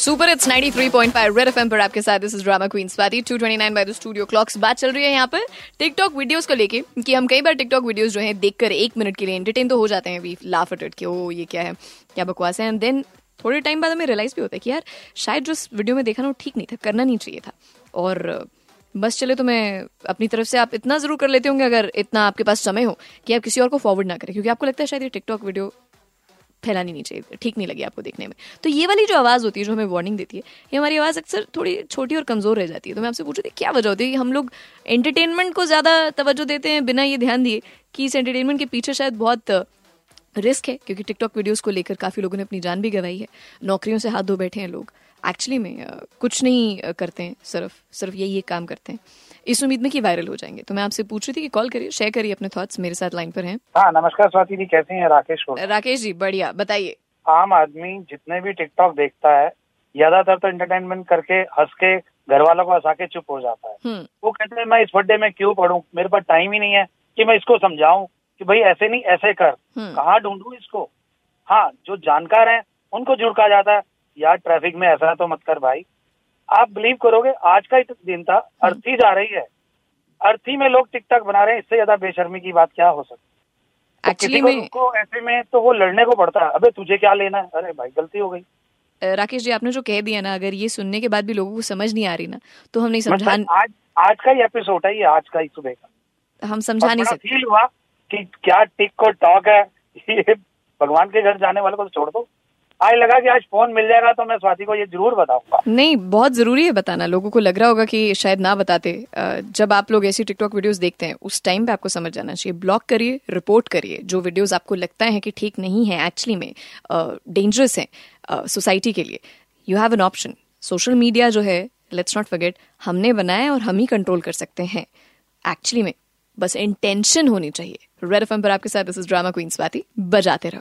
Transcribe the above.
Super it's 93.5 red FM पर आपके साथ this is drama queen Swati 229 by the studio clocks बात चल रही है यहाँ पर टिकटॉक वीडियोस को लेके, कि हम कई बार टिकटॉक वीडियोस जो है देखकर एक मिनट के लिए एंटरटेन तो हो जाते हैं वी लाफ एट इट कि ओ ये क्या है? क्या बकवास है? एंड देन थोड़े टाइम बाद हमें रियलाइज़ भी होता है कि यार, शायद जो वीडियो में देखा ना, वो ठीक नहीं था, करना नहीं चाहिए था। और, बस चले तो मैं अपनी तरफ़ से आप इतना ज़रूर कर लेते होंगे, अगर इतना आपके पास समय हो, कि आप किसी और को फॉरवर्ड ना करें, क्योंकि आपको लगता है शायद ये टिकटॉक वीडियो फैलानी नहीं चाहिए, ठीक नहीं लगी आपको देखने में। तो ये वाली जो आवाज़ होती है, जो हमें वार्निंग देती है, ये हमारी आवाज़ अक्सर थोड़ी छोटी और कमज़ोर रह जाती है। तो मैं आपसे पूछ रही थी क्या वजह होती है हम लोग एंटरटेनमेंट को ज़्यादा तवज्जो देते हैं बिना ये ध्यान दिए कि इस एंटरटेनमेंट के पीछे शायद बहुत रिस्क है? क्योंकि टिकटॉक वीडियोस को लेकर काफ़ी लोगों ने अपनी जान भी गंवाई है। नौकरियों से हाथ धो बैठे हैं लोग। एक्चुअली में कुछ नहीं करते हैं, सिर्फ़ सिर्फ़ यही एक काम करते हैं। इस उम्मीद में कि वायरल हो जाएँगे। तो मैं आपसे पूछ रही थी कि कॉल करिए शेयर करिए अपने थॉट्स मेरे साथ लाइन पर हैं। हाँ नमस्कार स्वाति जी कैसे हैं? राकेश राकेश जी बढ़िया बताइए। आम आदमी जितने भी टिकटॉक देखता है ज़्यादातर तो एंटरटेनमेंट करके हंस के घर वालों को हंसा के चुप हो जाता है। हम्म। वो कहते हैं मैं इस बर्थडे में क्यों पढ़ू? मेरे पास टाइम ही नहीं है कि मैं इसको समझाऊं कि भाई ऐसे नहीं ऐसे कर। हम्म। कहाँ ढूंढू इसको? हाँ जो जानकार हैं उनको झुड़का जाता है। यार ट्रैफ़िक में ऐसा तो मत कर भाई। आप बिलीव करोगे आज का ही दिन था हम्म। अर्थी जा रही है। अर्थी में लोग टिकटॉक बना रहे हैं इससे ज़्यादा बेशर्मी की बात क्या हो सकती एक्चुअली में को ऐसे में तो वो लड़ने को पड़ता है। अबे तुझे क्या लेना है? अरे भाई गलती हो गई। राकेश जी आपने जो कह दिया ना अगर ये सुनने के बाद भी लोगों को समझ नहीं आ रही ना तो हम नहीं समझा आज आज का ही एपिसोड है ये आज का ही सुबह का। हम समझा नहीं सकते। फील हुआ कि क्या टिक और टॉक है। ये भगवान के घर जाने वाले को तो छोड़ दो। आज लगा कि आज फ़ोन मिल जाएगा तो मैं स्वाति को ये ज़रूर बताऊँगा। नहीं, बहुत ज़रूरी है बताना। लोगों को लग रहा होगा कि शायद ना बताते। जब आप लोग ऐसी टिकटॉक वीडियोस देखते हैं, उस टाइम पे आपको समझ जाना चाहिए। ब्लॉक करिए रिपोर्ट करिए। जो वीडियोस आपको लगता है कि ठीक नहीं है एक्चुअली में डेंजरस है सोसाइटी के लिए you have an option social media जो है लेट्स नॉट फॉरगेट हमने बनाया और हम ही कंट्रोल कर सकते हैं। एक्चुअली में, बस इंटेंशन होनी चाहिए। रेड एफ़ पर आपके साथ this is drama queens Swati बजाते रहो।